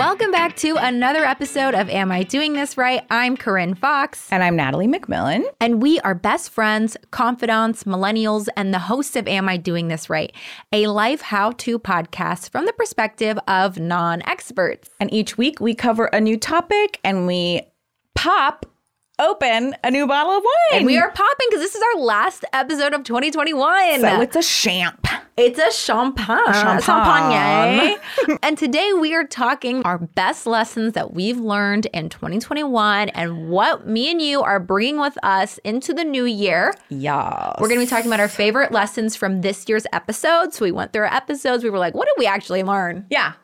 Welcome back to another episode of Am I Doing This Right? I'm Corinne Foxx. And I'm Natalie McMillan. And we are best friends, confidants, millennials, and the hosts of Am I Doing This Right? A life how to podcast from the perspective of non experts. And each week we cover a new topic and we pop open a new bottle of wine. And we are popping because this is our last episode of 2021. So it's a champ. It's a champagne. Champagne. champagne. and today we are talking our best lessons that we've learned in 2021 and what me and you are bringing with us into the new year. Yes. We're going to be talking about our favorite lessons from this year's episode. So we went through our episodes. We were like, what did we actually learn? Yeah.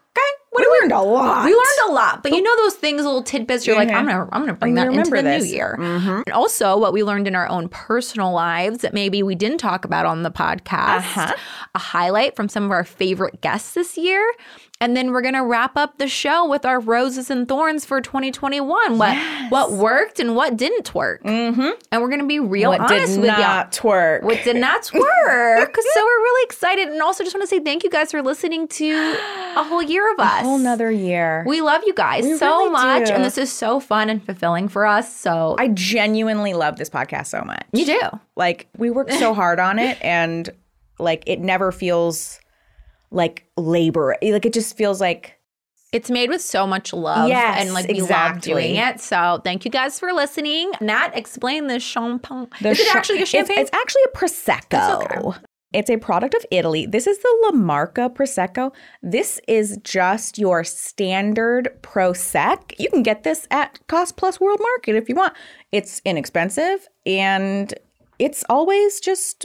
Okay. We learned a lot. We learned a lot, but you know those things, little tidbits. You're like, I'm gonna, I'm gonna bring I'm that gonna into the remember new this. year. And also, what we learned in our own personal lives that maybe we didn't talk about on the podcast. Uh-huh. A highlight from some of our favorite guests this year, and then we're gonna wrap up the show with our roses and thorns for 2021. What what worked and what didn't work. Mm-hmm. And we're gonna be real what honest did with y'all. not twerk. What did not work? so we're really excited, and also just want to say thank you guys for listening to a whole year of us. A whole nother year. We love you guys We so really much, do. and this is so fun and fulfilling for us. So I genuinely love this podcast so much. you do. Like we work so hard on it and like it never feels like labor. Like it just feels like It's made with so much love, Yes, and like we love doing it. So thank you guys for listening. Nat, explain the champagne. The is it cha- actually a it's- champagne? It's, actually a prosecco. It's okay. It's a product of Italy. This is the La Marca Prosecco. This is just your standard Prosec. You can get this at Cost Plus World Market if you want. It's inexpensive and it's always just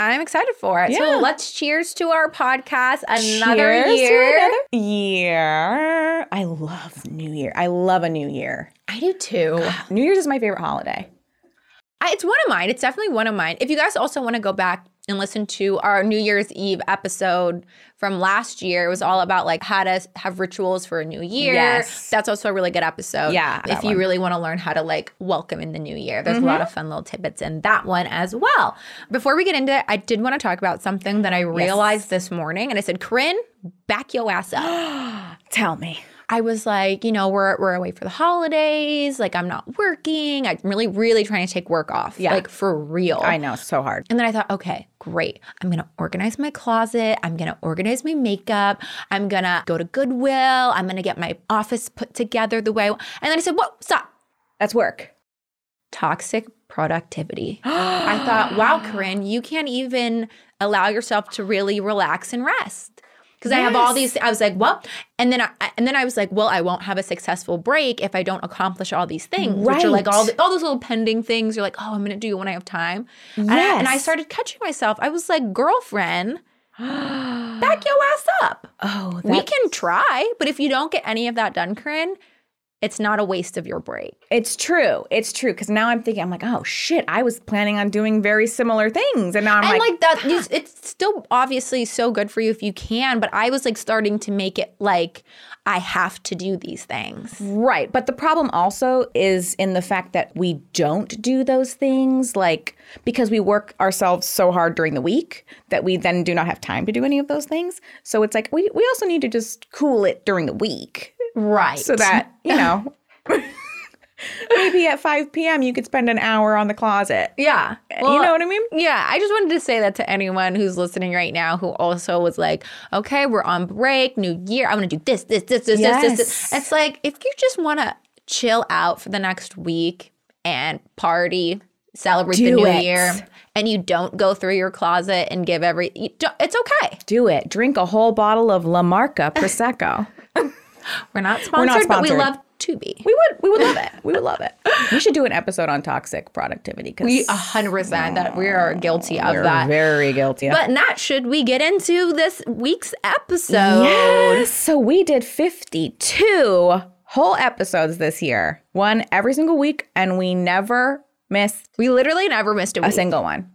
I'm excited for it. Yeah. So let's cheers to our podcast. Another cheers year. another year. I love New Year. I love a New Year. I do too. New Year's is my favorite holiday. I, it's one of mine. It's definitely one of mine. If you guys also want to go back and listen to our New Year's Eve episode from last year, it was all about like how to have rituals for a new year. Yes. That's also a really good episode. Yeah, If you one. really want to learn how to like welcome in the new year, there's a lot mm-hmm. of fun little tidbits in that one as well. Before we get into it, I did want to talk about something that I realized this morning. And I said, Corinne, back your ass up. Tell me. I was like, you know, we're we're away for the holidays. Like, I'm not working. I'm really, really trying to take work off. Yeah. Like for real. I know, so hard. And then I thought, okay, great. I'm gonna organize my closet. I'm gonna organize my makeup. I'm gonna go to Goodwill. I'm gonna get my office put together the way I want. And then I said, what? Stop. That's work. Toxic productivity. I thought, wow, Corinne, you can't even allow yourself to really relax and rest. Because I have all these, I was like, well, and then I, and then I was like, well, I won't have a successful break if I don't accomplish all these things, right. which are like all the, all those little pending things. You're like, oh, I'm gonna do it when I have time. And, I, and I started catching myself. I was like, girlfriend, back your ass up. Oh, We can try, but if you don't get any of that done, Corinne, it's not a waste of your break. It's true. It's true. Because now I'm thinking, I'm like, oh shit, I was planning on doing very similar things. And now I'm and like, like, that, ah. you- it's still obviously so good for you if you can. But I was like starting to make it like I have to do these things. right. But the problem also is in the fact that we don't do those things, like, because we work ourselves so hard during the week that we then do not have time to do any of those things. So it's like, we, we also need to just cool it during the week Right. so that, you know, maybe at 5 p.m. you could spend an hour on the closet. yeah, you know what I mean? Yeah, I just wanted to say that to anyone who's listening right now who also was like, okay, we're on break, new year. I want to do this, this, this, this, this, this, this. Yes. It's like if you just want to chill out for the next week and party, celebrate the new it. year, and you don't go through your closet and give every, it's okay. Do it. Drink a whole bottle of La Marca Prosecco. We're not sponsored, but we love to be. We would we would love it. We would love it. We should do an episode on toxic productivity because We 100% that we are guilty of we're that. very guilty. of But not should we get into this week's episode? Yes. So we did 52 whole episodes this year. One every single week and we never missed We literally never missed a a single one.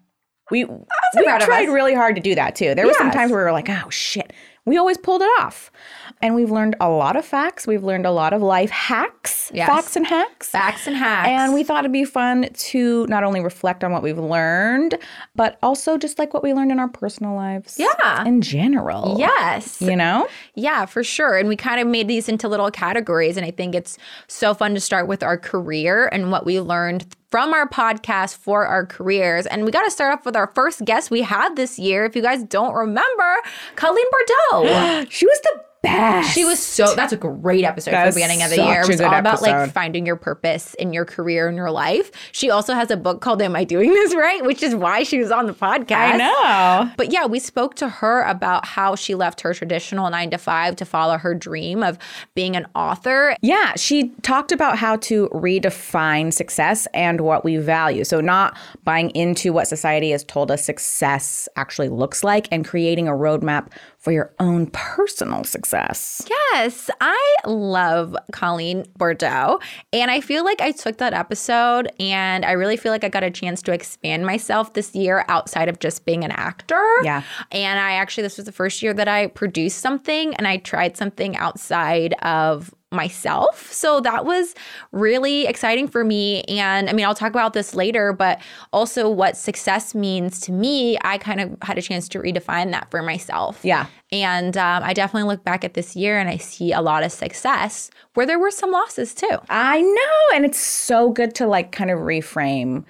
We we tried really hard to do that too. There were some times where we were like, "Oh shit, we always pulled it off. And we've learned a lot of facts. We've learned a lot of life hacks, Yes. facts and hacks. Facts and hacks. And we thought it'd be fun to not only reflect on what we've learned, but also just like what we learned in our personal lives. Yeah. In general. yes. You know? Yeah, for sure. And we kind of made these into little categories. And I think it's so fun to start with our career and what we learned from our podcast for our careers. And we got to start off with our first guest we had this year. If you guys don't remember, Colleen Bordeaux. She was the best. She was so. That's a great episode That for the beginning of the year. It was all about like finding your purpose in your career and your life. She also has a book called "Am I Doing This Right," which is why she was on the podcast. I know. But yeah, we spoke to her about how she left her traditional nine to five to follow her dream of being an author. Yeah, she talked about how to redefine success and what we value. So, not buying into what society has told us success actually looks like and creating a roadmap for your own personal success. Yes, I love Colleen Bordeaux. And I feel like I took that episode and I really feel like I got a chance to expand myself this year outside of just being an actor. Yeah. And I actually, this was the first year that I produced something and I tried something outside of myself. So that was really exciting for me. And I mean, I'll talk about this later, but also what success means to me, I kind of had a chance to redefine that for myself. Yeah. And um, I definitely look back at this year and I see a lot of success where there were some losses too. I know. And it's so good to like kind of reframe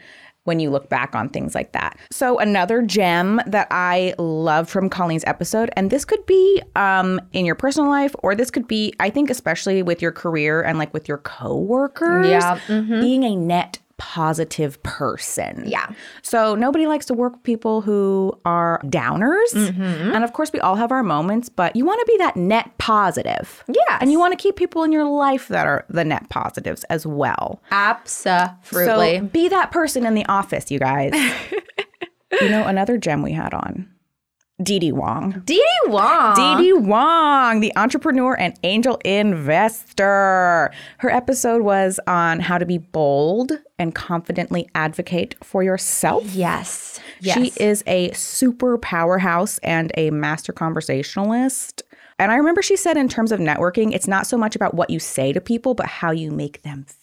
when you look back on things like that. So another gem that I loved from Colleen's episode, and this could be um, in your personal life, or this could be, I think, especially with your career and like with your coworkers, Yeah, mm-hmm. being a net positive person. Yeah. So nobody likes to work with people who are downers. Mm-hmm. And of course, we all have our moments, but you want to be that net positive. Yeah. And you want to keep people in your life that are the net positives as well. Absolutely. So be that person in the office, you guys. you know, another gem we had on Dee Dee Wong. Dee Dee Wong. Dee Dee Wong, the entrepreneur and angel investor. Her episode was on how to be bold and confidently advocate for yourself. Yes. Yes. She is a super powerhouse and a master conversationalist. And I remember she said, in terms of networking, it's not so much about what you say to people, but how you make them feel.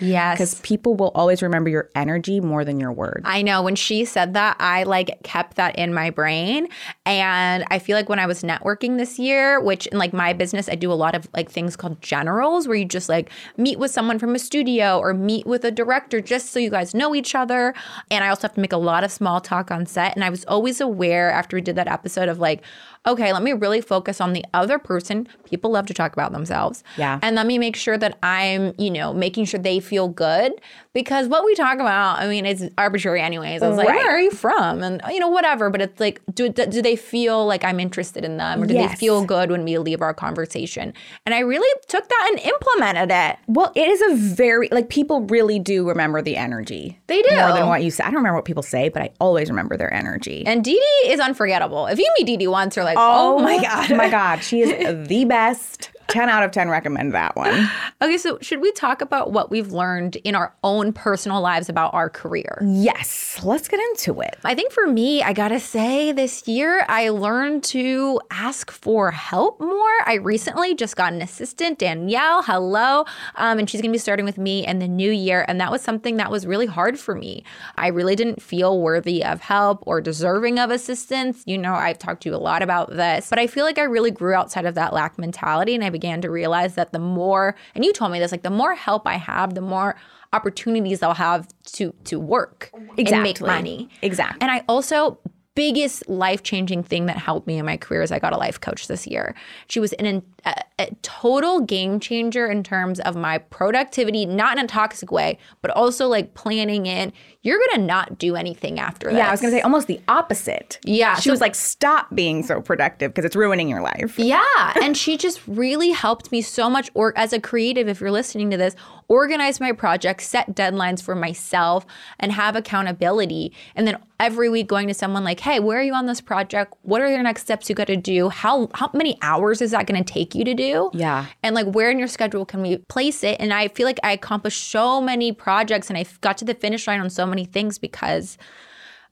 Yes. Because people will always remember your energy more than your words. I know when she said that, I like kept that in my brain. And I feel like when I was networking this year, which in like my business, I do a lot of like things called generals where you just like meet with someone from a studio or meet with a director just so you guys know each other. And I also have to make a lot of small talk on set. And I was always aware after we did that episode of like, okay, let me really focus on the other person. People love to talk about themselves. Yeah. And let me make sure that I'm, you know, making sure they feel good because what we talk about, I mean, it's arbitrary anyways. I was like, where are you from? And, you know, whatever. But it's like, do, do they feel like I'm interested in them or do they feel good when we leave our conversation? And I really took that and implemented it. Well, it is a very, like, people really do remember the energy. They do. More than what you say. I don't remember what people say, but I always remember their energy. And Dee Dee is unforgettable. If you meet Dee Dee once, you're like, oh, oh my God. Oh my God. She is the best. 10 out of 10 recommend that one. Okay, so should we talk about what we've learned in our own personal lives about our career? Yes, let's get into it. I think for me, I gotta say, this year I learned to ask for help more. I recently just got an assistant, Danielle. Hello. Um, and she's gonna be starting with me in the new year. And that was something that was really hard for me. I really didn't feel worthy of help or deserving of assistance. You know, I've talked to you a lot about this, but I feel like I really grew outside of that lack mentality. And I began to realize that the more, and you told me this, like the more help I have, the more opportunities I'll have to to work and make money. Exactly. And I also biggest life-changing thing that helped me in my career is I got a life coach this year. She was an, a, a total game changer in terms of my productivity, not in a toxic way, but also like planning in you're going to not do anything after this. Yeah, I was going to say almost the opposite. Yeah, She so- was like, stop being so productive because it's ruining your life. Yeah, and she just really helped me so much or as a creative if you're listening to this, organize my projects, set deadlines for myself and have accountability. And then every week going to someone like, "Hey, where are you on this project? What are your next steps you got to do? How how many hours is that going to you to do?" Yeah. And like where in your schedule can we place it? And I feel like I accomplished so many projects and I got to the finish line on so many things because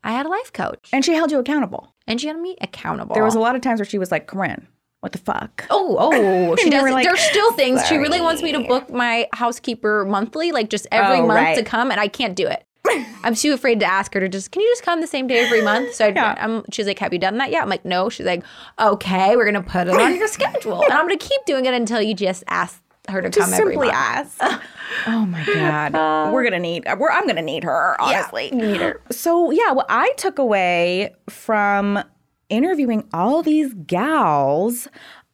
I had a life coach And she held you accountable. and she had me accountable. There was a lot of times where she was like, Corinne, what the fuck? Oh, oh, she does. like, There's still things she really wants me to book my housekeeper monthly, like just every Oh, month right. to come, and I can't do it. I'm too afraid to ask her to just. Can you just come the same day every month? So I, Yeah. I'm. She's like, Have you done that yet? I'm like, No. She's like, Okay, we're gonna put it on your schedule, and I'm gonna keep doing it until you just ask her to Just come every simply month. ask. oh my god, um, we're gonna need. We're, I'm gonna need her. Honestly, need her. So yeah, what I took away from interviewing all these gals,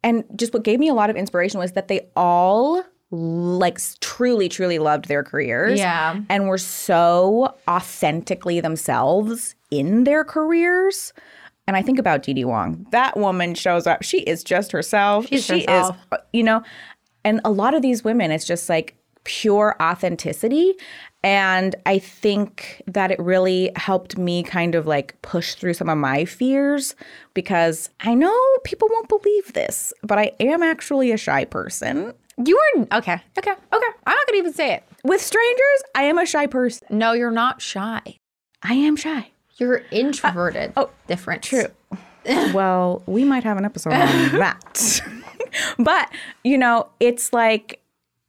and just what gave me a lot of inspiration was that they all like truly, truly loved their careers. Yeah. and were so authentically themselves in their careers. And I think about Dee Dee Wong. That woman shows up. She is just herself. She's she herself. is, uh, you know, and a lot of these women, it's just like pure authenticity. And I think that it really helped me kind of like push through some of my fears because I know people won't believe this, but I am actually a shy person. You were okay. Okay. Okay. I'm not gonna even say it. With strangers, I am a shy person. No, you're not shy. I am shy. You're introverted. Uh, oh, different. True. well, we might have an episode on that. but, you know, it's like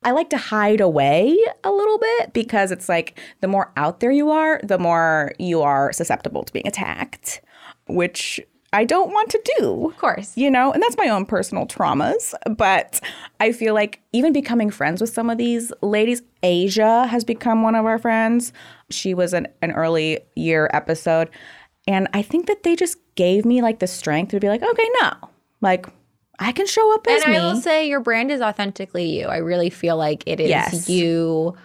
I like to hide away a little bit because it's like the more out there you are, the more you are susceptible to being attacked, which I don't want to do. Of course. You know, and that's my own personal traumas. But I feel like even becoming friends with some of these ladies, Asia has become one of our friends. She was an, an early year episode. And I think that they just gave me like the strength to be like, okay, no, like I can show up as And me. I will say your brand is authentically you. I really feel like it is Yes. you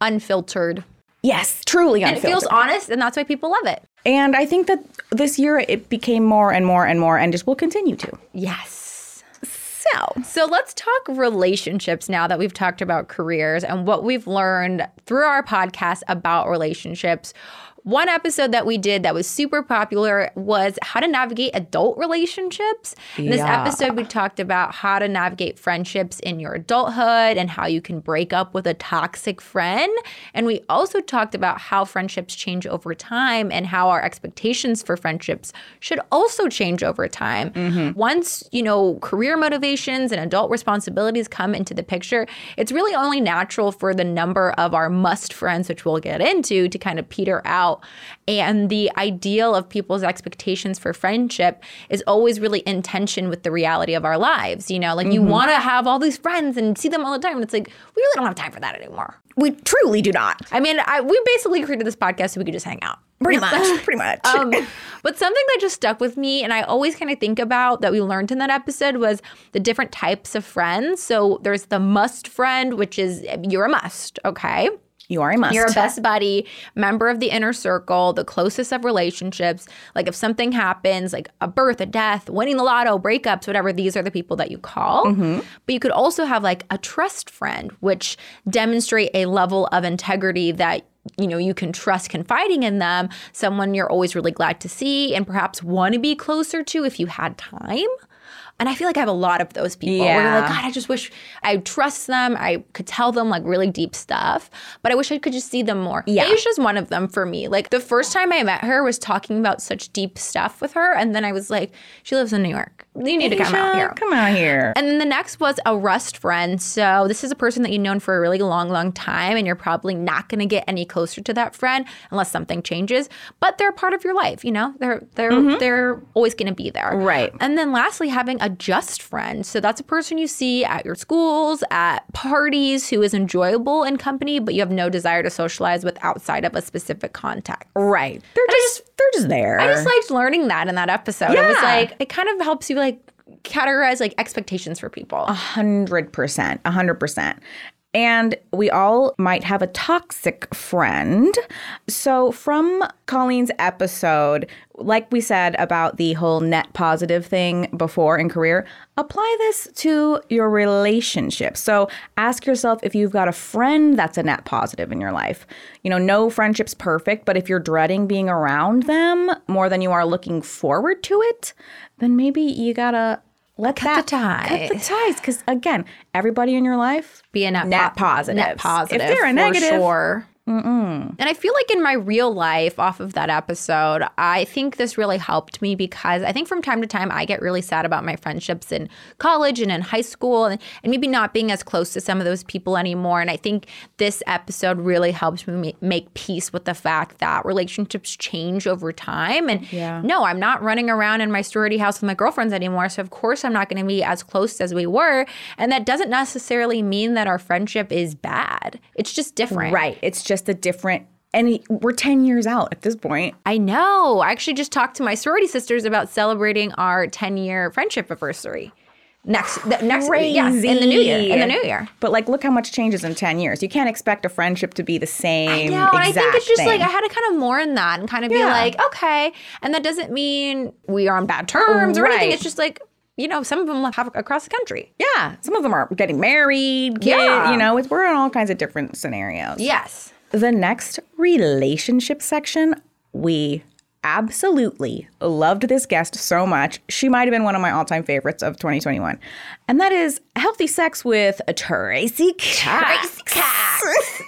unfiltered. yes, truly And it feels honest and that's why people love it. And I think that this year it became more and more and more and just will continue to. Yes. So, So let's talk relationships now that we've talked about careers and what we've learned through our podcast about relationships. One episode that we did that was super popular was how to navigate adult relationships. In this episode, we talked about how to navigate friendships in your adulthood and how you can break up with a toxic friend. And we also talked about how friendships change over time and how our expectations for friendships should also change over time. Mm-hmm. Once, you know, career motivations and adult responsibilities come into the picture, it's really only natural for the number of our must friends, which we'll get into, to kind of peter out. And the ideal of people's expectations for friendship is always really in tension with the reality of our lives. You know, like you want to have all these friends and see them all the time. And it's like, we really don't have time for that anymore. we truly do not. I mean, I, we basically created this podcast so we could just hang out. Pretty much, pretty much. Um, but something that just stuck with me and I always kind of think about that we learned in that episode was the different types of friends. So there's the must friend, which is you're a must, okay? You are a must. You're a best buddy, member of the inner circle, the closest of relationships. Like if something happens, like a birth, a death, winning the lotto, breakups, whatever, these are the people that you call. Mm-hmm. But you could also have like a trust friend, which demonstrate a level of integrity that you know you can trust confiding in them someone you're always really glad to see and perhaps want to be closer to if you had time and I feel like I have a lot of those people yeah. where you're like, God, I just wish I trust them. I could tell them like really deep stuff, but I wish I could just see them more. Yeah. Asia's one of them for me. Like the first time I met her was talking about such deep stuff with her. And then I was like, she lives in New York. You need to come out Asia, here. Come out here. And then the next was a rust friend. So this is a person that you've known for a really long, long time, and you're probably not going to get any closer to that friend unless something changes. But they're a part of your life. You know, they're they're mm-hmm. they're always going to be there. Right. And then lastly, having a just friend. So that's a person you see at your schools, at parties, who is enjoyable in company, but you have no desire to socialize with outside of a specific contact. right. They're just, they're just there. I just liked learning that in that episode. Yeah. It was like it kind of helps you like categorize like expectations for people. A hundred percent, a hundred percent. And we all might have a toxic friend. So, from Colleen's episode, like we said about the whole net positive thing before in career, apply this to your relationship. So, ask yourself if you've got a friend that's a net positive in your life. You know, no friendship's perfect, but if you're dreading being around them more than you are looking forward to it, then maybe you gotta let that the cut the ties. ties. Because again, everybody in your life Be a net, net po- positive. Net positive. If they're a for negative, sure. And I feel like in my real life, off of that episode, I think this really helped me because I think from time to time I get really sad about my friendships in college and in high school and, and maybe not being as close to some of those people anymore. And I think this episode really helps me make peace with the fact that relationships change over time. And Yeah. no, I'm not running around in my sorority house with my girlfriends anymore. So, of course, I'm not going to be as close as we were. And that doesn't necessarily mean that our friendship is bad, it's just different. Right. It's just a different, and we're 10 years out at this point. I know. I actually just talked to my sorority sisters about celebrating our 10 year friendship anniversary. Next, the, next, yeah, in the new year. In the new year. But like, look how much changes in 10 years. You can't expect a friendship to be the same. No, and I think it's just like. I had to kind of mourn that and kind of be like, okay. And that doesn't mean we are on bad terms or anything. It's just like, you know, some of them have across the country. yeah, some of them are getting married, kid, Yeah. you know, it's, we're in all kinds of different scenarios. Yes. The next relationship section, we absolutely loved this guest so much. She might have been one of my all time favorites of 2021. And that is Healthy Sex with Tracey Cox.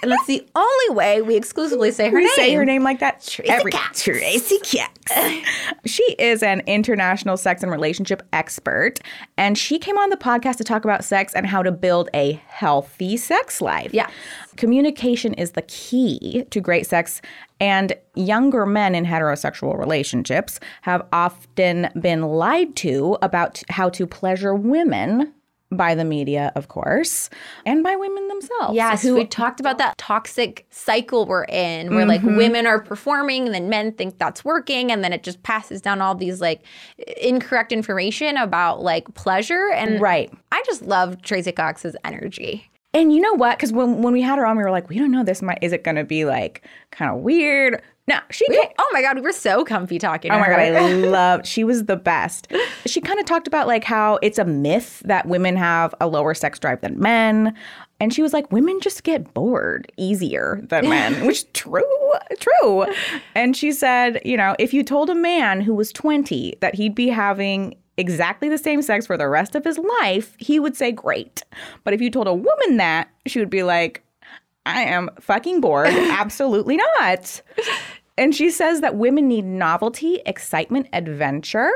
and that's the only way we exclusively say her We name. say her name like that Tracey Cox. Tracey Cox. she is an international sex and relationship expert, and she came on the podcast to talk about sex and how to build a healthy sex life. Yeah. Communication is the key to great sex, and younger men in heterosexual relationships have often been lied to about how to pleasure women by the media, of course, and by women themselves. Yes, who we talked about that toxic cycle we're in where Mm-hmm. like women are performing and then men think that's working and then it just passes down all these like incorrect information about like pleasure and Right. I just love Tracey Cox's energy. And you know what? Because when, when we had her on, we were like, we don't know. This might is it going to be like kind of weird? No, she. We- came- oh my god, we were so comfy talking Oh my god, I loved. She was the best. She kind of talked about like how it's a myth that women have a lower sex drive than men, and she was like, women just get bored easier than men, which is true, true. And she said, you know, if you told a man who was twenty that he'd be having exactly the same sex for the rest of his life, he would say great. But if you told a woman that, she would be like, I am fucking bored. Absolutely not. And she says that women need novelty, excitement, adventure,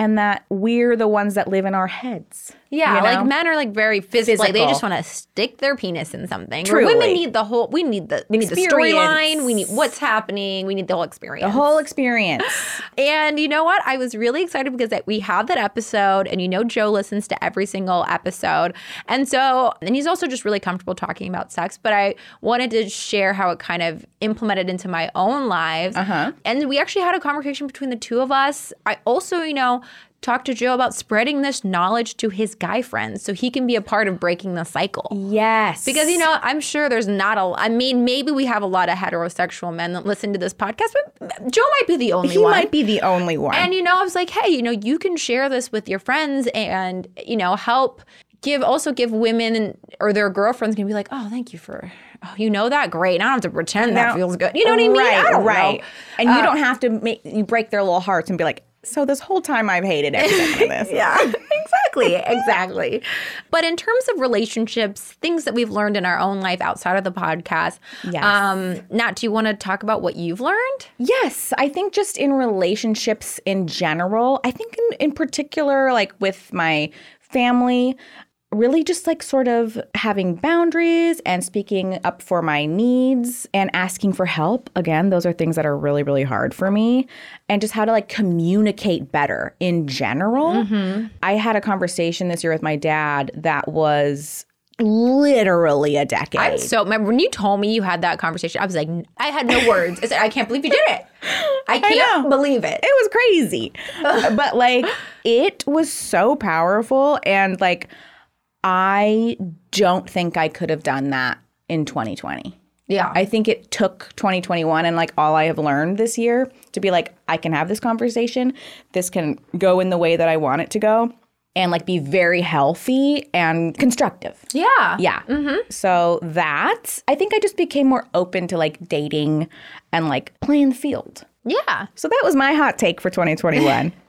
and that we're the ones that live in our heads. Yeah, you like men are like very physical. Like they just want to stick their penis in something. Where women need the whole. We need the we need the storyline. We need what's happening. We need the whole experience. the whole experience. And you know what? I was really excited because that we have that episode, and you know Joe listens to every single episode, and so and he's also just really comfortable talking about sex. But I wanted to share how it kind of implemented into my own lives, uh-huh. and we actually had a conversation between the two of us. I also, you know. Talked to Joe about spreading this knowledge to his guy friends so he can be a part of breaking the cycle. yes. Because you know, I'm sure there's not a. I mean, maybe we have a lot of heterosexual men that listen to this podcast, but Joe might be the only he one. might be the only one. And you know, I was like, hey, you know, you can share this with your friends and you know help give also give women or their girlfriends can be like, oh, thank you for. Oh, you know that great. And I don't have to pretend that feels good. You know what I mean? Right, I right. know. Uh, And you don't have to make you break their little hearts and be like, so this whole time I've hated every second of this. Yeah, exactly, exactly. But in terms of relationships, things that we've learned in our own life outside of the podcast, Yes. um, Nat, do you want to talk about what you've learned? Yes, I think just in relationships in general, I think in, in particular, like with my family, really just like sort of having boundaries and speaking up for my needs and asking for help. Again, those are things that are really, really hard for me. And just how to like communicate better in general. Mm-hmm. I had a conversation this year with my dad that was literally a decade. I'm so remember when you told me you had that conversation, I was like, I had no words. I said, I can't believe you did it. I can't know. believe it. it was crazy. but like it was so powerful and like I don't think I could have done that in 2020. Yeah. I think it took 2021 and like all I have learned this year to be like I can have this conversation. This can go in the way that I want it to go and like be very healthy and constructive. yeah. Yeah. Mm-hmm. So that I think I just became more open to like dating and like playing the field. Yeah. So that was my hot take for 2021.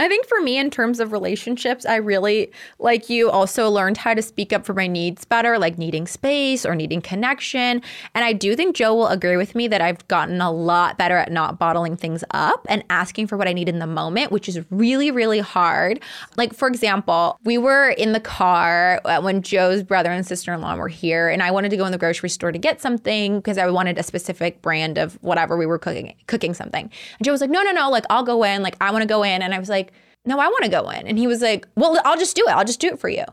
I think for me, in terms of relationships, I really, like you, also learned how to speak up for my needs better, like needing space or needing connection. And I do think Joe will agree with me that I've gotten a lot better at not bottling things up and asking for what I need in the moment, which is really, really hard. Like, for example, we were in the car uh, when Joe's brother and sister in law were here, and I wanted to go in the grocery store to get something because I wanted a specific brand of whatever we were cooking, cooking something. And Joe was like, no, no, no, like, I'll go in. Like, I want to go in. And I was like, no, I want to go in. And he was like, well, I'll just do it. I'll just do it for you.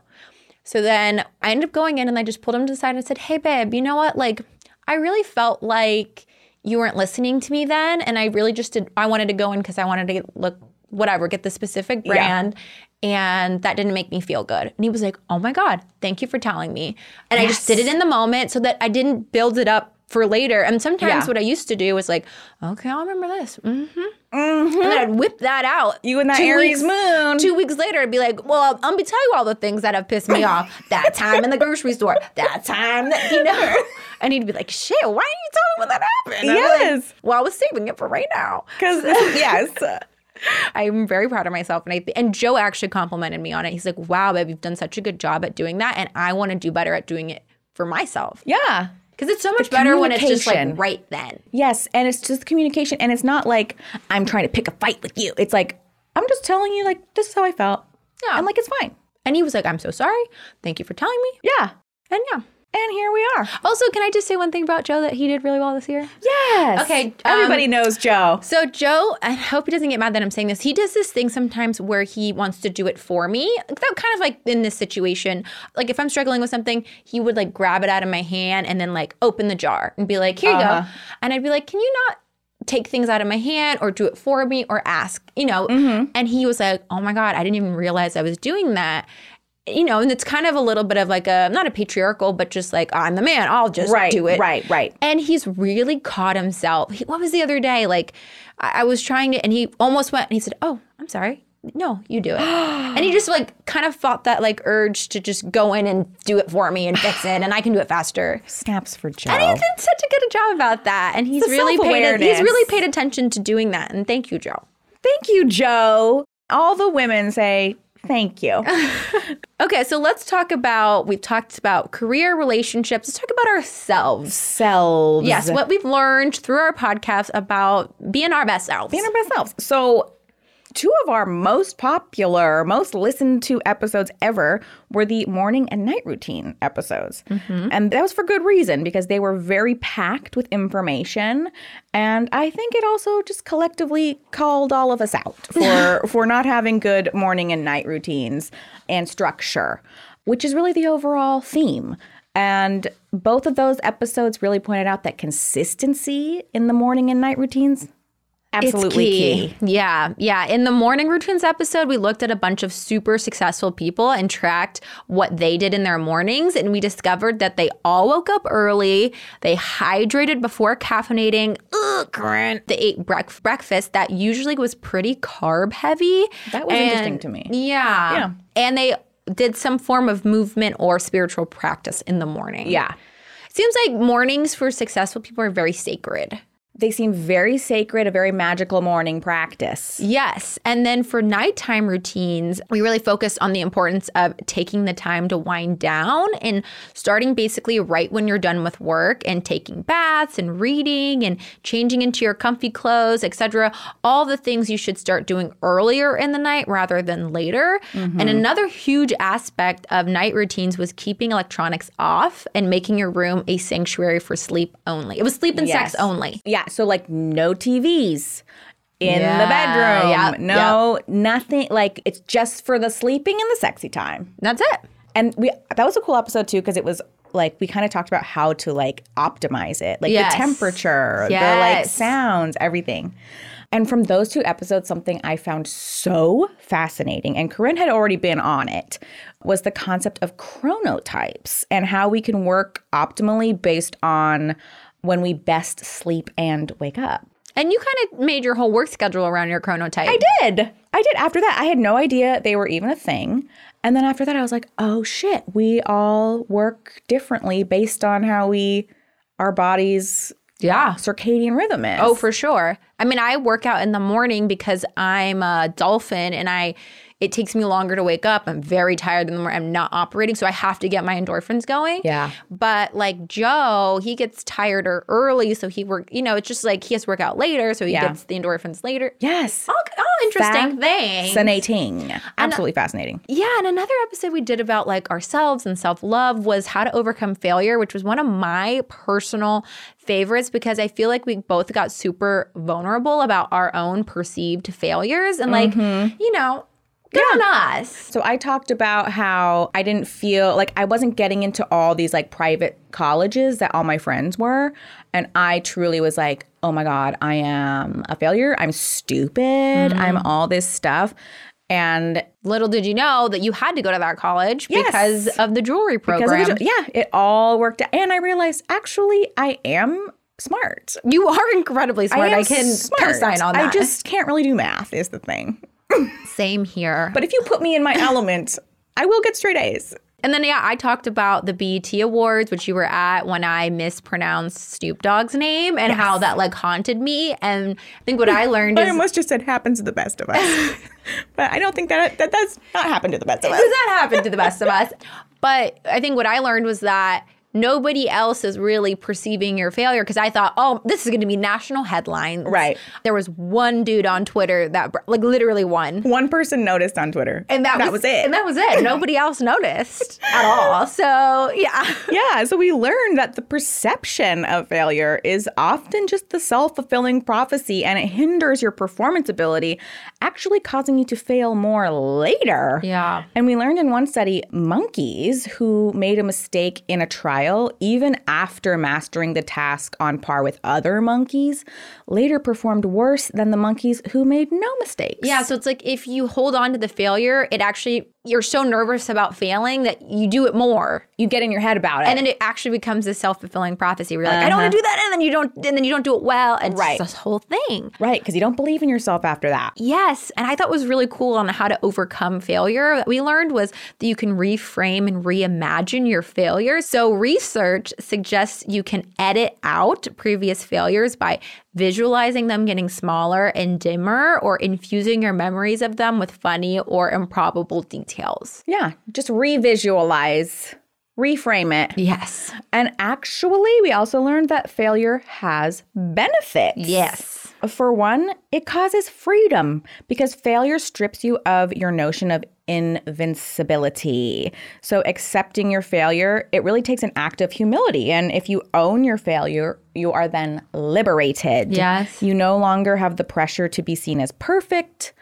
So then I ended up going in and I just pulled him to the side and said, hey, babe, you know what? Like, I really felt like you weren't listening to me then. And I really just did, I wanted to go in because I wanted to look, whatever, get the specific brand. And that didn't make me feel good. And he was like, oh my God, thank you for telling me. And I just did it in the moment so that I didn't build it up for later. And sometimes Yeah. what I used to do was like, okay, I'll remember this. Mm-hmm. And then I'd whip that out. You and that Two Aries weeks- moon. Two weeks later, I'd be like, well, I'm gonna tell you all the things that have pissed me off. That time in the grocery store. That time that, you know. And he'd be like, shit, why didn't you tell me when that happened? I'd like, Yes. well, I was saving it for right now. Because yes, I'm very proud of myself. And I and Joe actually complimented me on it. He's like, wow, babe, you've done such a good job at doing that. And I want to do better at doing it for myself. yeah. Because it's so much better when it's just like right then. Yes, and it's just communication, and it's not like I'm trying to pick a fight with you. It's like I'm just telling you, like this is how I felt. Yeah. and like it's fine. And he was like, I'm so sorry. Thank you for telling me. Yeah, And yeah. And here we are. Also, can I just say one thing about Joe that he did really well this year? Yes. Okay, um, Everybody knows Joe. So Joe, I hope he doesn't get mad that I'm saying this. He does this thing sometimes where he wants to do it for me. That kind of like in this situation, like if I'm struggling with something, he would like grab it out of my hand and then like open the jar and be like, "Here you Uh-huh. go," and I'd be like, "Can you not?" take things out of my hand or do it for me or ask you know Mm-hmm. and he was like oh my god i didn't even realize i was doing that you know and it's kind of a little bit of like a not a patriarchal but just like i'm the man i'll just Right, do it right, right. and he's really caught himself. He, what was the other day? Like, I, I was trying to, and he almost went and he said, Oh, I'm sorry. No, you do it. and he just like kind of fought that like urge to just go in and do it for me and fix it, and I can do it faster. Snaps for Joe. And he did such a good job about that. And he's the really paid he's really paid attention to doing that. And thank you, Joe. Thank you, Joe. All the women say thank you. Okay, so let's talk about we've talked about career relationships. Let's talk about ourselves. Selves. Yes, what we've learned through our podcast about being our best selves. being our best selves. So, two of our most popular, most listened to episodes ever were the morning and night routine episodes. Mm-hmm. And that was for good reason because they were very packed with information. And I think it also just collectively called all of us out for, for not having good morning and night routines and structure, which is really the overall theme. And both of those episodes really pointed out that consistency in the morning and night routines absolutely key. Yeah, yeah. In the morning routines episode, we looked at a bunch of super successful people and tracked what they did in their mornings. And we discovered that they all woke up early, they hydrated before caffeinating, ugh, Corinne. they ate brec- breakfast that usually was pretty carb heavy. That was interesting to me. Yeah. Yeah. And they did some form of movement or spiritual practice in the morning. Yeah. Seems like mornings for successful people are very sacred. They seem very sacred, a very magical morning practice. Yes. And then for nighttime routines, we really focused on the importance of taking the time to wind down and starting basically right when you're done with work and taking baths and reading and changing into your comfy clothes, etc. All the things you should start doing earlier in the night rather than later. And mm-hmm. another huge aspect of night routines was keeping electronics off and making your room a sanctuary for sleep only. It was sleep and Yes. sex only. Yeah, so like no TVs in Yeah, the bedroom. yep, no, nothing. Like it's just for the sleeping and the sexy time. That's it. And we that was a cool episode too because it was like we kind of talked about how to like optimize it, like Yes. the temperature, the like sounds, everything. And from those two episodes, something I found so fascinating, and Corinne had already been on it, was the concept of chronotypes and how we can work optimally based on when we best sleep and wake up. And you kind of made your whole work schedule around your chronotype. I did. I did. After that, I had no idea they were even a thing. And then after that, I was like, oh shit, we all work differently based on how we, our bodies, Yeah. circadian rhythm is. Oh, for sure. I mean, I work out in the morning because I'm a dolphin and I it takes me longer to wake up. I'm very tired in the morning. I'm not operating, so I have to get my endorphins going. Yeah. But like Joe, he gets tireder early, so he work. You know, it's just like he has to work out later, so he Yeah. gets the endorphins later. Yes. Oh, oh interesting thing. Fascinating. Absolutely fascinating. Yeah, and another episode we did about like ourselves and self love was how to overcome failure, which was one of my personal favorites because I feel like we both got super vulnerable about our own perceived failures and like, mm-hmm. you know, good on us. So I talked about how I didn't feel like I wasn't getting into all these like private colleges that all my friends were. And I truly was like, oh my God, I am a failure. I'm stupid. I'm mm. all this stuff. And Little did you know that you had to go to that college Yes. because of the jewelry program. the, yeah, it all worked out. And I realized actually I am smart. you are incredibly smart. I, am can smart. co-sign on that. I just can't really do math is the thing. Same here. But if you put me in my element, I will get straight A's. And then, yeah, I talked about the BET Awards, which you were at when I mispronounced Snoop Dogg's name and how that like haunted me. And I think what I learned I is almost just said happens to the best of us. but I don't think that that does not happen to the best of us. does that happen to the best of us? But I think what I learned was that nobody else is really perceiving your failure because I thought, oh, this is going to be national headlines. Right. There was one dude on Twitter that, like, literally one. One person noticed on Twitter. And that, was, it. And that was it. Nobody else noticed at all. So, yeah. yeah, so we learned that the perception of failure is often just the self fulfilling prophecy and it hinders your performance ability, actually causing you to fail more later. Yeah. And we learned in one study monkeys who made a mistake in a trial, even after mastering the task on par with other monkeys, later performed worse than the monkeys who made no mistakes. Yeah, so it's like if you hold on to the failure, it actually you're so nervous about failing that you do it more. You get in your head about it. And then it actually becomes a self-fulfilling prophecy where you're like, I don't want to uh-huh. do that, and then you don't and then you don't do it well. And Right. it's this whole thing. right, because you don't believe in yourself after that. Yes. And I thought was really cool on how to overcome failure that we learned was that you can reframe and reimagine your failures. So research suggests you can edit out previous failures by visualizing them getting smaller and dimmer or infusing your memories of them with funny or improbable details. Yeah, just revisualize, reframe it. Yes. And actually, we also learned that failure has benefits. Yes. For one, it causes freedom because failure strips you of your notion of invincibility. So, accepting your failure, it really takes an act of humility. And if you own your failure, you are then liberated. Yes. You no longer have the pressure to be seen as perfect.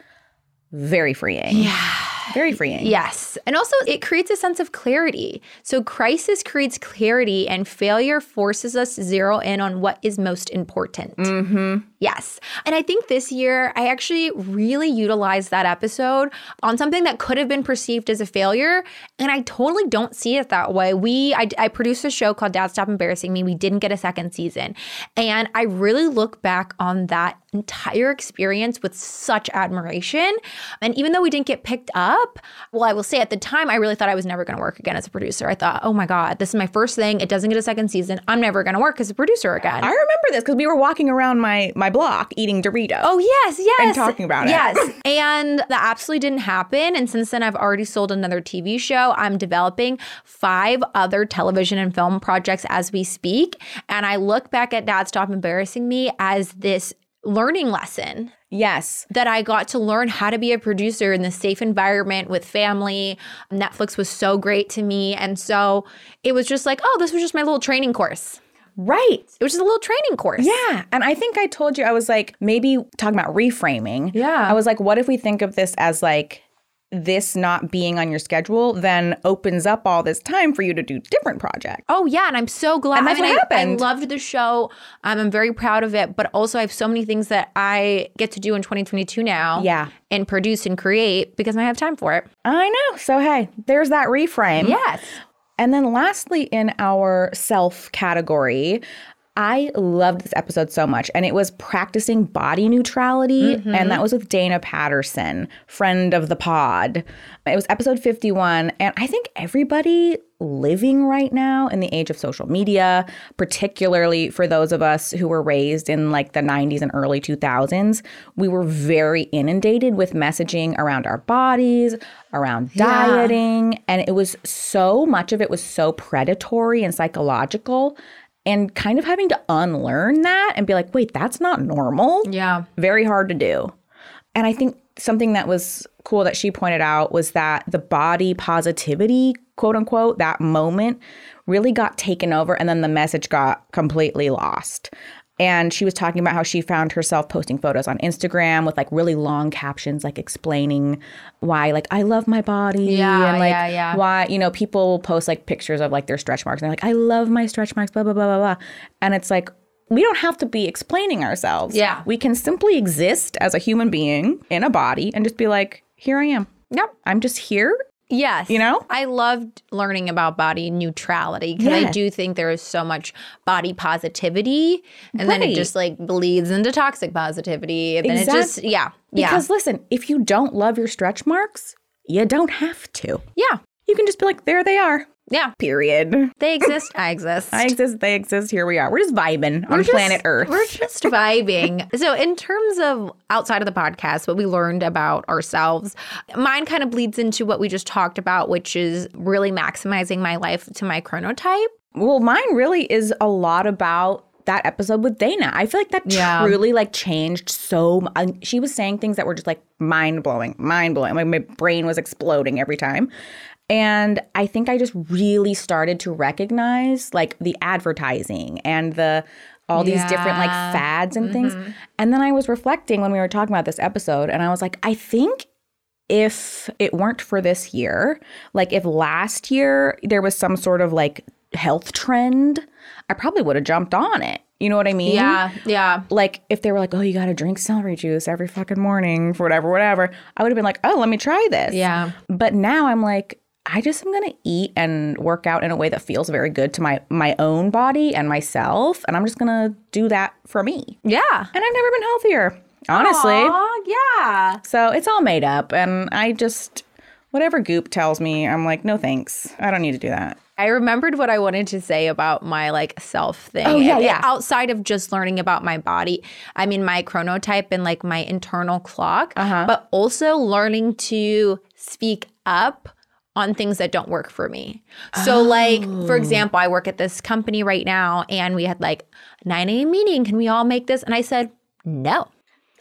Very freeing. Yeah. Very freeing. Yes. And also, it creates a sense of clarity. So, crisis creates clarity, and failure forces us to zero in on what is most important. Mm-hmm. Yes. And I think this year, I actually really utilized that episode on something that could have been perceived as a failure. And I totally don't see it that way. We, I, I produced a show called Dad Stop Embarrassing Me. We didn't get a second season. And I really look back on that entire experience with such admiration. And even though we didn't get picked up, well, I will say at the time, I really thought I was never going to work again as a producer. I thought, oh my God, this is my first thing. It doesn't get a second season. I'm never going to work as a producer again. I remember this because we were walking around my my block eating Doritos. Oh yes, yes. And talking about it. Yes. and that absolutely didn't happen. And since then I've already sold another TV show. I'm developing five other television and film projects as we speak. And I look back at Dad Stop Embarrassing Me as this learning lesson Yes. that I got to learn how to be a producer in this safe environment with family. Netflix was so great to me. And so it was just like, oh, this was just my little training course. Right. It was just a little training course. Yeah. And I think I told you, I was like, maybe talking about reframing. Yeah. I was like, what if we think of this as like, this not being on your schedule then opens up all this time for you to do different projects. Oh yeah, and I'm so glad. And that's I mean, what I- happened. I, loved the show. Um, I'm very proud of it, but also I have so many things that I get to do in 2022 now. Yeah. and produce and create because I have time for it. I know. So, hey, there's that reframe. Yes. And then lastly, in our self category, I loved this episode so much. And it was practicing body neutrality. And mm-hmm. that was with Dana Patterson, friend of the pod. It was episode 51. And I think everybody living right now in the age of social media, particularly for those of us who were raised in like the 90s and early 2000s. We were very inundated with messaging around our bodies, around dieting, and it was so much of it was so predatory and psychological. And kind of having to unlearn that and be like, wait, that's not normal. Yeah. Very hard to do. And I think something that was cool that she pointed out was that the body positivity, quote unquote, that moment really got taken over and then the message got completely lost. And she was talking about how she found herself posting photos on Instagram with like really long captions, like explaining why, like, I love my body. Yeah, and like, yeah, yeah. why, you know, people post like pictures of like their stretch marks and they're like, I love my stretch marks, blah, blah, blah, blah, blah. And it's like, we don't have to be explaining ourselves. Yeah. We can simply exist as a human being in a body and just be like, here I am. Yep. I'm just here. Yes. You know? I loved learning about body neutrality because I do think there is so much body positivity and then it just like bleeds into toxic positivity. And then it just, yeah. Yeah. Because listen, if you don't love your stretch marks, you don't have to. yeah. You can just be like, there they are. Yeah. Period. They exist. I exist. I exist. They exist. Here we are. We're just vibing on We're just- planet Earth. We're just vibing. so, in terms of outside of the podcast, what we learned about ourselves, mine kind of bleeds into what we just talked about, which is really maximizing my life to my chronotype. Well, mine really is a lot about that episode with Dana. I feel like that Yeah. truly like changed so much. She was saying things that were just like mind blowing, mind blowing. Like my brain was exploding every time. And I think I just really started to recognize like the advertising and the all these different like fads and things. Mm-hmm. And then I was reflecting when we were talking about this episode and I was like, I think if it weren't for this year, like if last year there was some sort of like health trend, I probably would have jumped on it. You know what I mean? Yeah. Yeah. Like if they were like, oh, you got to drink celery juice every fucking morning for whatever, whatever, I would have been like, oh, let me try this. Yeah. But now I'm like, I just am gonna eat and work out in a way that feels very good to my my own body and myself, and I'm just gonna do that for me. Yeah. And I've never been healthier, honestly. Aw, yeah. So it's all made up, and I just whatever Goop tells me, I'm like, no thanks. I don't need to do that. I remembered what I wanted to say about my like self thing. Oh, yeah, And yeah. Outside of just learning about my body, I mean my chronotype and like my internal clock, Uh-huh. but also learning to speak up on things that don't work for me. So, like, Oh. for example, I work at this company right now and we had like 9 a.m. meeting. Can we all make this? And I said, no.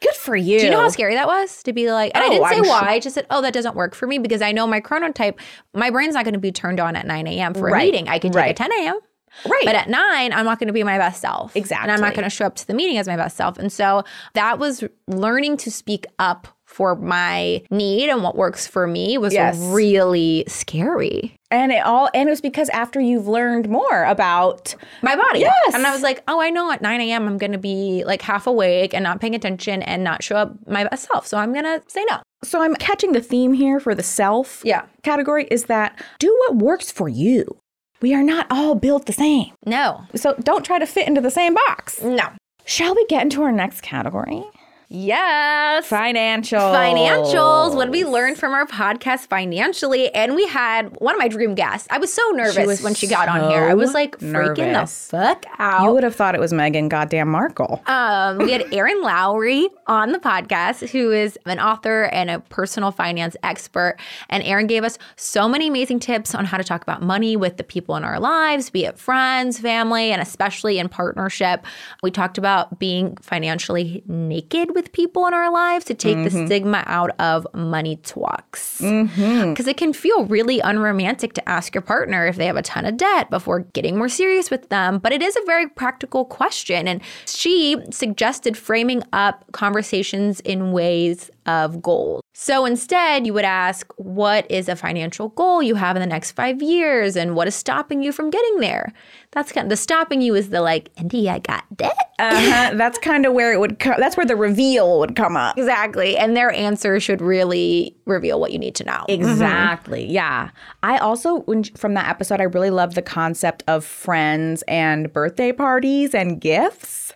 Good for you. Do you know how scary that was to be like, and I Oh, didn't say I'm why. sure. I just said, oh, that doesn't work for me because I know my chronotype, my brain's not going to be turned on at 9 a.m. for a meeting. I can take right. at 10 a.m. Right. But at nine, I'm not going to be my best self. Exactly. And I'm not going to show up to the meeting as my best self. And so that was learning to speak up for my need and what works for me was Yes. really scary. And it all and it was because after you've learned more about My body. Yes. And I was like, oh, I know at 9 a.m. I'm going to be like half awake and not paying attention and not show up my best self. So I'm going to say no. so I'm catching the theme here for the self Yeah. category is that do what works for you. We are not all built the same. No. So don't try to fit into the same box. No. Shall we get into our next category? Yes. Financial. Financials. What did we learn from our podcast financially? And we had one of my dream guests. I was so nervous was when she got on here. I was like freaking nervous. the fuck out. You would have thought it was Meghan goddamn Markle. Um, we had Erin Lowry on the podcast, who is an author and a personal finance expert. And Erin gave us so many amazing tips on how to talk about money with the people in our lives, be it friends, family, and especially in partnership. We talked about being financially naked with people in our lives to take the mm-hmm. stigma out of money talks. Mm-hmm. Because it can feel really unromantic to ask your partner if they have a ton of debt before getting more serious with them. But it is a very practical question. And she suggested framing up conversations in ways of goals. So instead, you would ask, What is a financial goal you have in the next five years? And what is stopping you from getting there? That's kind of the stopping you is the like, Andy, I got debt. Uh-huh. that's kind of where it would come. That's where the reveal would come up. Exactly. And their answer should really reveal what you need to know. Exactly. Yeah. I also, from that episode, I really love the concept of friends and birthday parties and gifts.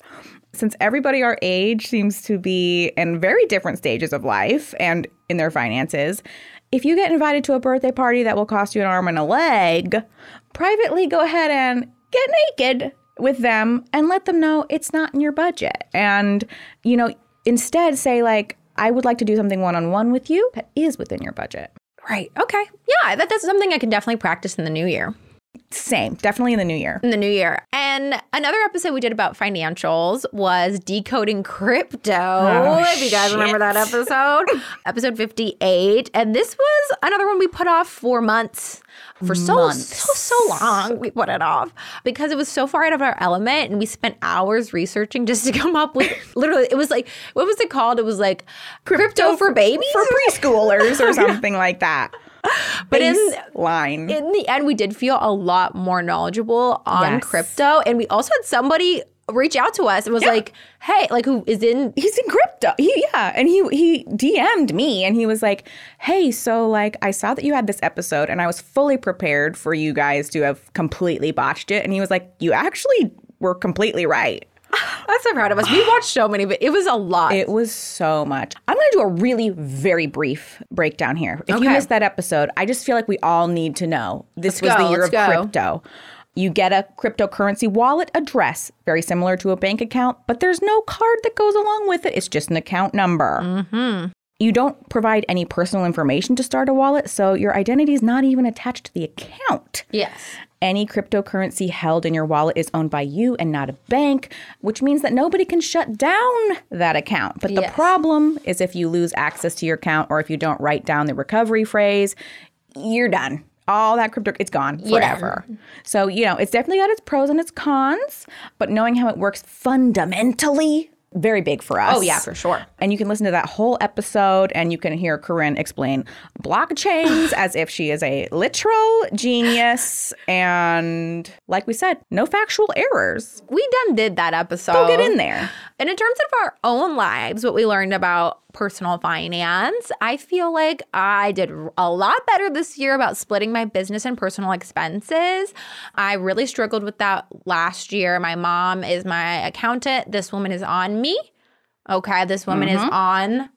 Since everybody our age seems to be in very different stages of life and in their finances, if you get invited to a birthday party that will cost you an arm and a leg, privately go ahead and get naked with them and let them know it's not in your budget. And, you know, instead say, like, I would like to do something one on one with you that is within your budget. Right. Okay. Yeah, that, that's something I can definitely practice in the new year. Same, definitely in the new year. In the new year. And another episode we did about financials was decoding crypto. Oh, if you guys remember that episode, episode 58. And this was another one we put off for months. For so, Months. so, so long, we put it off because it was so far out of our element and we spent hours researching just to come up with literally, it was like, what was it called? It was like crypto, for babies? For preschoolers or something like that. But in, line. in the end, we did feel a lot more knowledgeable on Yes. crypto. And we also had somebody reach out to us and was like, hey, like who is in He's in crypto. He yeah, and he he DM'd me and he was like, "Hey, so like I saw that you had this episode and I was fully prepared for you guys to have completely botched it." And he was like, "You actually were completely right." I'm so proud of us. We watched so many, but it was a lot. It was so much. I'm going to do a really very brief breakdown here. If you missed that episode, I just feel like we all need to know. This Let's was go, the year of go. crypto. You get a cryptocurrency wallet address, very similar to a bank account, but there's no card that goes along with it. It's just an account number. Mm-hmm. You don't provide any personal information to start a wallet, so your identity is not even attached to the account. yes. Any cryptocurrency held in your wallet is owned by you and not a bank, which means that nobody can shut down that account. But the problem is if you lose access to your account or if you don't write down the recovery phrase, you're done. All that crypto, it's gone forever. So, you know, it's definitely got its pros and its cons, but knowing how it works fundamentally, very big for us. Oh, yeah, for sure. And you can listen to that whole episode and you can hear Corinne explain blockchains as if she is a literal genius. And like we said, no factual errors. We done did that episode. Go get in there. And in terms of our own lives, what we learned about personal finance, I feel like I did a lot better this year about splitting my business and personal expenses. I really struggled with that last year. My mom is my accountant. This woman is on me. Okay, this woman is mm-hmm. on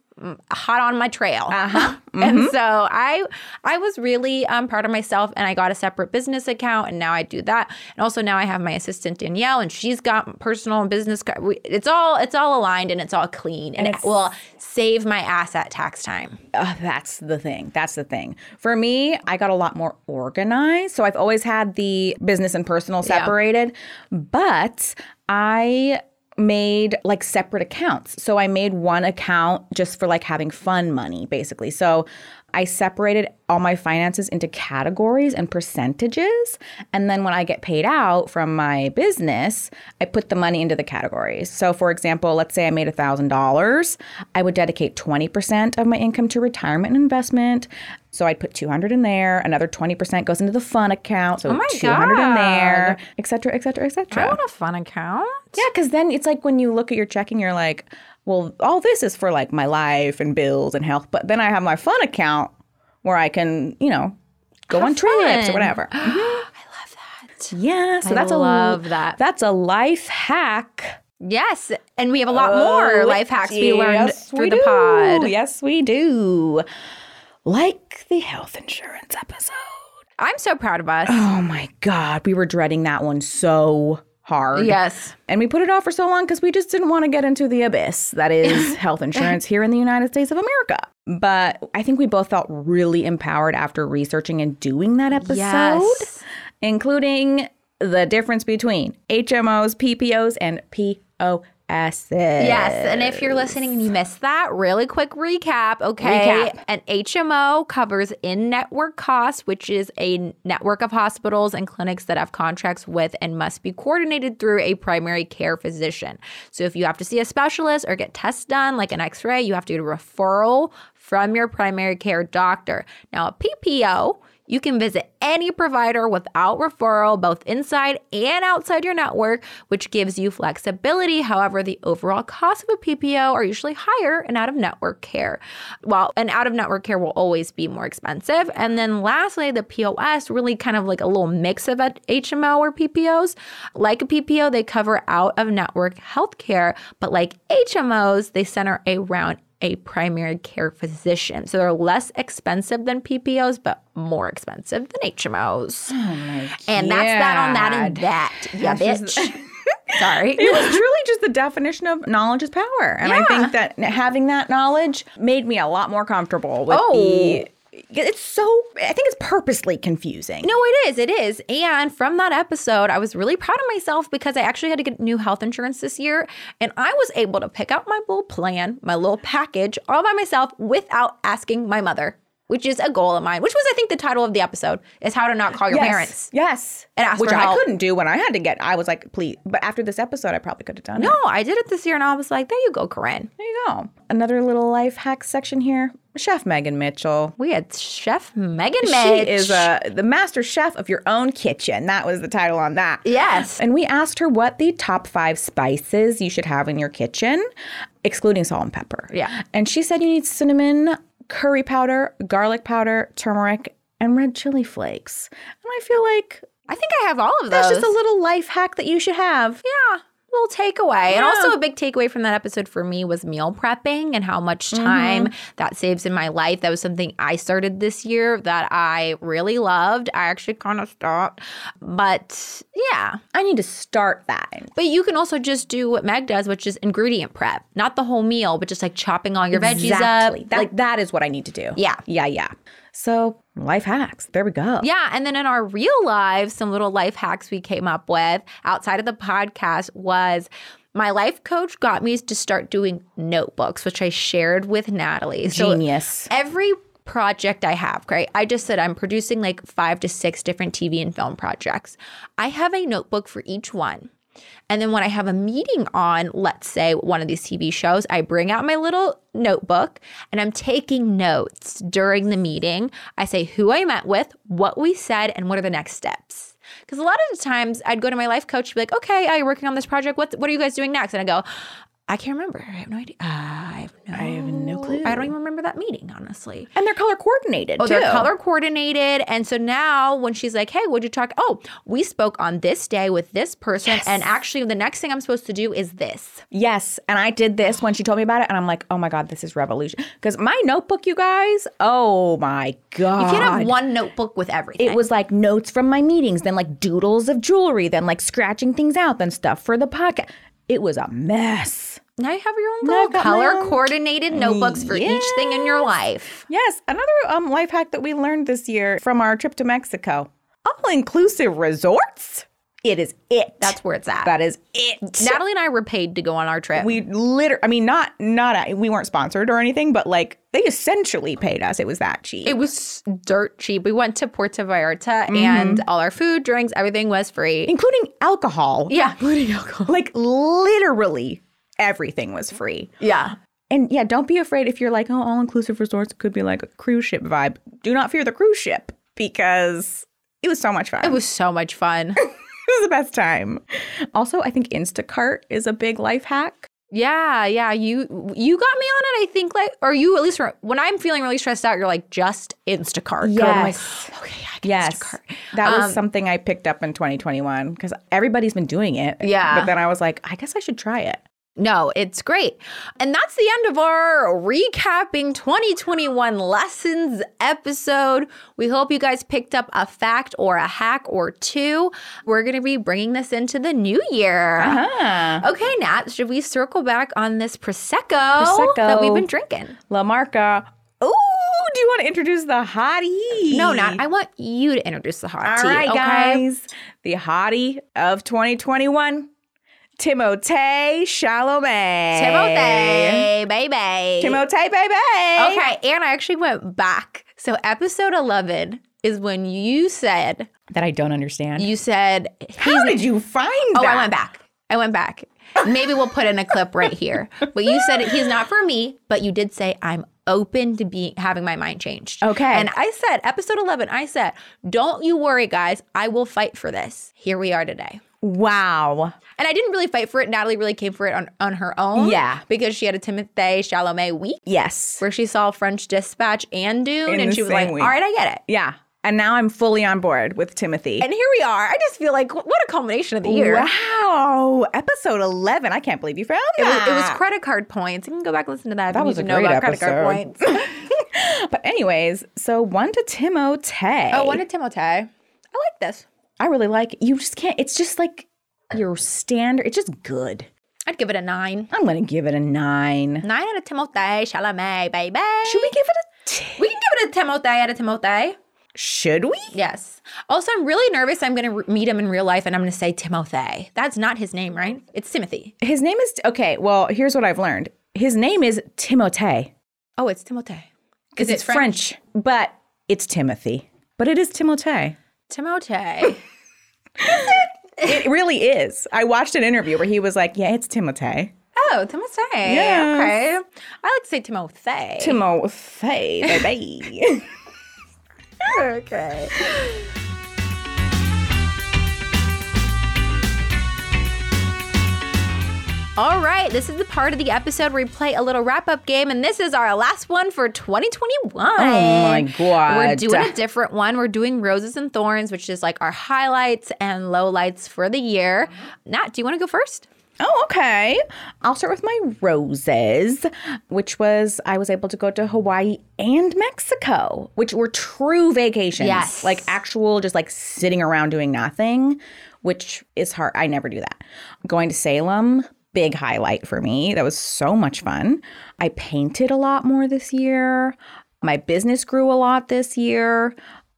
hot on my trail. Uh-huh. And so I I was really um, proud of myself and I got a separate business account and now I do that. And also now I have my assistant Danielle and she's got personal and business it's all it's all aligned and it's all clean and, it will save my ass at tax time. Uh, that's the thing. That's the thing. For me, I got a lot more organized. So I've always had the business and personal separated, but I made like separate accounts. So I made one account just for like having fun money, basically. So I separated all my finances into categories and percentages. And then when I get paid out from my business, I put the money into the categories. So, for example, let's say I made $1,000, I would dedicate 20% of my income to retirement and investment. So I'd put 200 in there, another 20% goes into the fun account, so Oh my 200 in there, et cetera, et cetera, et I cetera. want a fun account. Yeah, because then it's like when you look at your checking, you're like, well, all this is for like my life and bills and health. But then I have my fun account where I can, you know, go on trips or whatever. I mm-hmm. love that. Yeah, so I that's love a that. That's a life hack. Yes, and we have a lot more Oh, life hacks we learned through we the pod. Yes, we do. Like the health insurance episode. I'm so proud of us. Oh my God, we were dreading that one so hard. yes. And we put it off for so long because we just didn't want to get into the abyss that is health insurance here in the United States of America. But I think we both felt really empowered after researching and doing that episode, Yes. including the difference between HMOs, PPOs, and POSs. Yes, and if you're listening and you missed that, really quick recap, okay? Recap. An HMO covers in-network costs, which is a network of hospitals and clinics that have contracts with and must be coordinated through a primary care physician. So if you have to see a specialist or get tests done like an x-ray, you have to get a referral from your primary care doctor. Now, a PPO You can visit any provider without referral, both inside and outside your network, which gives you flexibility. However, the overall cost of a PPO are usually higher in out of network care. While an out of network care will always be more expensive. And then lastly, the POS really kind of like a little mix of HMO or PPOs. Like a PPO, they cover out of network healthcare, but like HMOs, they center around a primary care physician. So they're less expensive than PPOs, but more expensive than HMOs. Oh my and that's that on that and that. Yeah, bitch. Sorry. It was truly just the definition of knowledge is power. And I think that having that knowledge made me a lot more comfortable with Oh. the. It's so, I think it's purposely confusing. No, it is. It is. And from that episode, I was really proud of myself because I actually had to get new health insurance this year. And I was able to pick out my little plan, my little package all by myself without asking my mother, which is a goal of mine, which was, I think, the title of the episode is How to Not Call Your yes. Parents. Yes. And ask Which I help. couldn't do when I had to get, I was like, please. But after this episode, I probably could have done No, it. No, I did it this year and I was like, there you go, Corinne. There you go. Another little life hack section here. Chef Megan Mitchell. We had Chef Megan Mitchell. She Mitch. is uh, the master chef of your own kitchen. That was the title on that. Yes. And we asked her what the top five spices you should have in your kitchen, excluding salt and pepper. Yeah. And she said you need cinnamon, curry powder, garlic powder, turmeric, and red chili flakes. And I feel like I think I have all of those. that's just a little life hack that you should have. Yeah, little takeaway. And also a big takeaway from that episode for me was meal prepping and how much Mm-hmm. time that saves in my life. That was something I started this year that I really loved. I actually kind of stopped. But yeah. I need to start that. But you can also just do what Meg does, which is ingredient prep. Not the whole meal, but just like chopping all your veggies up. That, like that is what I need to do. Yeah. Yeah, yeah. So, life hacks. There we go. Yeah. And then in our real lives, some little life hacks we came up with outside of the podcast was my life coach got me to start doing notebooks, which I shared with Natalie. So Genius. every project I have, right? I just said I'm producing like five to six different TV and film projects. I have a notebook for each one. And then when I have a meeting on, let's say one of these TV shows, I bring out my little notebook and I'm taking notes during the meeting. I say who I met with, what we said, and what are the next steps. Because a lot of the times I'd go to my life coach and be like, okay, are you working on this project? What, what are you guys doing next? And I go, I can't remember. I have no idea. Uh, I have no, I have no clue. I don't even remember that meeting, honestly. And they're color coordinated. Oh, too. they're color coordinated. And so now when she's like, hey, what'd you talk? Oh, we spoke on this day with this person. And actually, the next thing I'm supposed to do is this. Yes. And I did this when she told me about it. And I'm like, oh my God, this is revolution. Because my notebook, you guys, oh my God. You can't have one notebook with everything. It was like notes from my meetings, then like doodles of jewelry, then like scratching things out, then stuff for the podcast. It was a mess. Now you have your own little I've got my color own- coordinated notebooks for each thing in your life. Yes. Another um, life hack that we learned this year from our trip to Mexico all inclusive resorts. It is it. That's where it's at. that is it. Natalie and I were paid to go on our trip. we literally, I mean, not, not, we weren't sponsored or anything, but like they essentially paid us. It was that cheap. it was dirt cheap. We went to Puerto Vallarta Mm-hmm. and all our food, drinks, everything was free. including alcohol. Yeah, including alcohol. Like literally everything was free. Yeah. And yeah, don't be afraid if you're like, oh, all inclusive resorts could be like a cruise ship vibe. Do not fear the cruise ship because it was so much fun. It was so much fun. it was the best time. Also, I think Instacart is a big life hack. Yeah, yeah. You you got me on it. I think like, or you at least when I'm feeling really stressed out, you're like just Instacart. I'm like, Yes. okay, I Yes. Instacart. That was Um, something I picked up in 2021 because everybody's been doing it. Yeah. But then I was like, I guess I should try it. No, it's great. And that's the end of our recapping 2021 lessons episode. We hope you guys picked up a fact or a hack or two. We're going to be bringing this into the new year. Ah. Okay, Nat, should we circle back on this Prosecco, Prosecco. that we've been drinking? La Marca. Ooh, do you want to introduce the hottie? No, Nat, I want you to introduce the hottie. All tea. okay? guys. The hottie of 2021, Timothée Chalamet. Timothy, baby. Timothée, baby. Okay, and I actually went back. So episode 11 is when you said, That I don't understand. you said, How did you find Oh, that? I went back. I went back. Maybe we'll put in a clip right here. But you said he's not for me, but you did say I'm open to be having my mind changed. Okay. And I said, episode 11, I said, don't you worry, guys. I will fight for this. Here we are today. Wow. And I didn't really fight for it. Natalie really came for it on, on her own. Yeah. Because she had a Timothée Chalamet week Yes. where she saw French Dispatch and Dune. In and she was like, week. all right, I get it. Yeah. And now I'm fully on board with Timothy. And here we are. I just feel like, what a culmination of the year. Wow. Episode 11. I can't believe you found It was, it was credit card points. You can go back and listen to that. That you was a great about credit card episode. points. But anyways, so one to Timothée. oh, one to Timothée. I like this. I really like it. You just can't. It's just like your standard. It's just good. I'd give it a nine. I'm gonna give it a nine. Nine out of Timothée Chalamet, baby. Should we give it a? T- We can give it a Timothée out of Timothée. Should we? Yes. Also, I'm really nervous. I'm going to re- meet him in real life and I'm going to say Timothée. That's not his name, right? It's Timothy. His name is okay. Well, here's what I've learned. His name is Timothée. Oh, it's Timothée. Because it's French? French, but it's Timothy. But it is Timothée. Timothée. it really is. I watched an interview where he was like, "Yeah, it's Timothée." oh, Timothée. Yes. Okay. I like to say Timothée. Timothée, baby. okay. All right, this is the part of the episode where we play a little wrap up game, and this is our last one for 2021. Oh my god. We're doing a different one. We're doing Roses and Thorns, which is like our highlights and lowlights for the year. Nat, do you want to go first? Oh, okay. I'll start with my roses, which was I was able to go to Hawaii and Mexico, which were true vacations. Yes. Like actual, just like sitting around doing nothing, which is hard. I never do that. Going to Salem, big highlight for me. That was so much fun. I painted a lot more this year. My business grew a lot this year.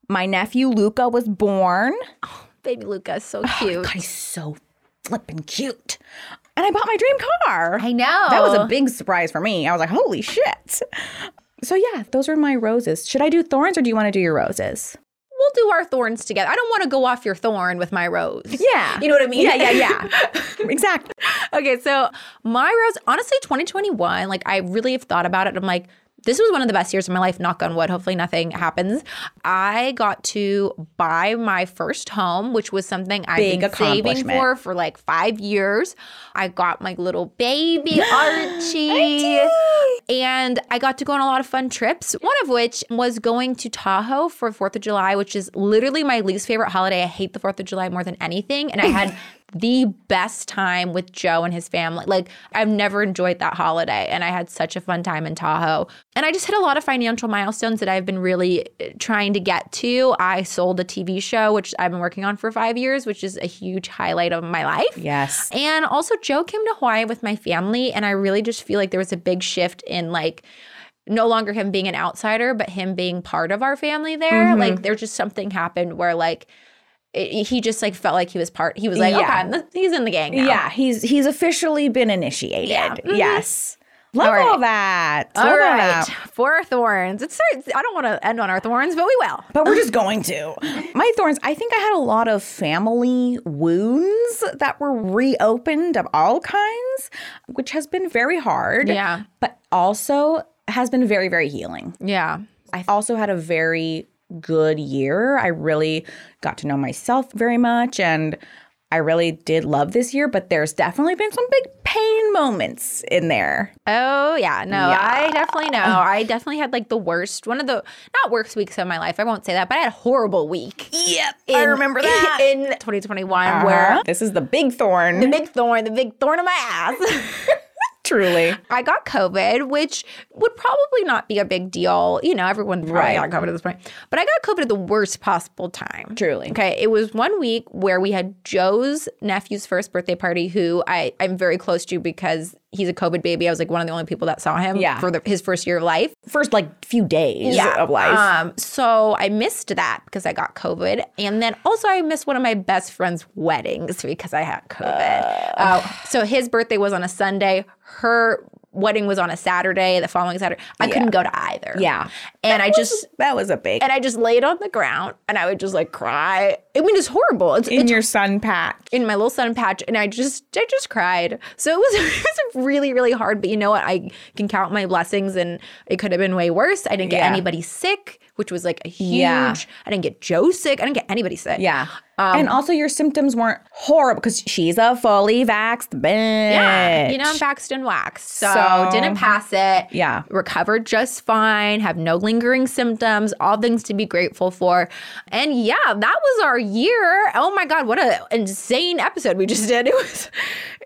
My nephew Luca was born. Oh, baby Luca is so oh, God, cute. he's so flippin' cute. And I bought my dream car. I know. That was a big surprise for me. I was like, holy shit. So, yeah, those are my roses. Should I do thorns or do you want to do your roses? We'll do our thorns together. I don't want to go off your thorn with my rose. Yeah. You know what I mean? Yeah, yeah, yeah. exactly. okay, so my rose, honestly, 2021, like I really have thought about it. I'm like, this was one of the best years of my life, knock on wood. Hopefully, nothing happens. I got to buy my first home, which was something I've Big been saving for for like five years. I got my little baby Archie. And I got to go on a lot of fun trips, one of which was going to Tahoe for 4th of July, which is literally my least favorite holiday. I hate the 4th of July more than anything. And I had the best time with Joe and his family. Like, I've never enjoyed that holiday. And I had such a fun time in Tahoe. And I just hit a lot of financial milestones that I've been really uh, trying to get to. I sold a TV show, which I've been working on for five years, which is a huge highlight of my life. Yes. And also, Joe came to Hawaii with my family, and I really just feel like there was a big shift in like no longer him being an outsider, but him being part of our family there. Mm-hmm. Like, there's just something happened where like it, he just like felt like he was part. He was like, Yeah. okay, he's in the gang now. Yeah, he's he's officially been initiated. Yeah. Mhm. Yes. Love All right. all that. All Love right, that. for thorns. It's I don't want to end on our thorns, but we will. But we're just going to. My thorns, I think I had a lot of family wounds that were reopened of all kinds, which has been very hard. Yeah. But also has been very, very healing. Yeah. I also had a very good year. I really got to know myself very much and I really did love this year, but there's definitely been some big pain moments in there. Oh yeah, no, Yeah. I definitely know. I definitely had like the worst, one of the not worst weeks of my life. I won't say that, but I had a horrible week. Yep. in- I remember that. in 2021, where uh-huh. this is the big thorn. the big thorn, the big thorn in my ass. Truly. I got COVID, which would probably not be a big deal. You know, everyone probably Right. got COVID at this point. But I got COVID at the worst possible time. Truly. Okay. It was one week where we had Joe's nephew's first birthday party, who I, I'm very close to because he's a COVID baby. I was like one of the only people that saw him Yeah. for the, his first year of life. First like few days of life. Um, so I missed that because I got COVID. And then also I missed one of my best friend's weddings because I had COVID. Uh, so his birthday was on a Sunday. Her wedding was on a Saturday, the following Saturday. I couldn't go to either. Yeah. And I just That was a big and I just laid on the ground and I would just like cry. I mean, it's horrible. It's, in it's your sun patch. in my little sun patch and I just I just cried. So it was it was really really hard, but you know what? I can count my blessings and it could have been way worse. I didn't get Yeah. anybody sick, which was like a huge Yeah. I didn't get Joe sick. I didn't get anybody sick. Yeah. Um, and also your symptoms weren't horrible because she's a fully vaxxed bitch. Yeah, you know, I'm vaxxed and waxed. So, So- didn't pass it. Yeah. Recovered just fine, have no lingering symptoms, all things to be grateful for. And yeah, that was our year. Oh my God, what an insane episode we just did. It was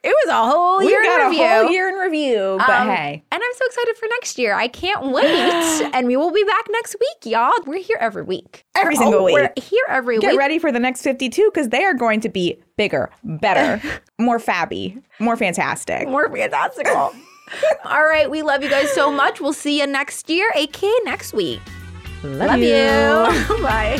it was a whole We year got in a review. whole year in review, but Um, hey. And I'm so excited for next year. I can't wait. and we will be back next week, y'all. We're here every week. Every Oh, single week. We're here every Get week. Get ready for the next 52 because they are going to be bigger, better, more fabby, more fantastic. More fantastical. All right. We love you guys so much. We'll see you next year, aka next week. Love you. Bye.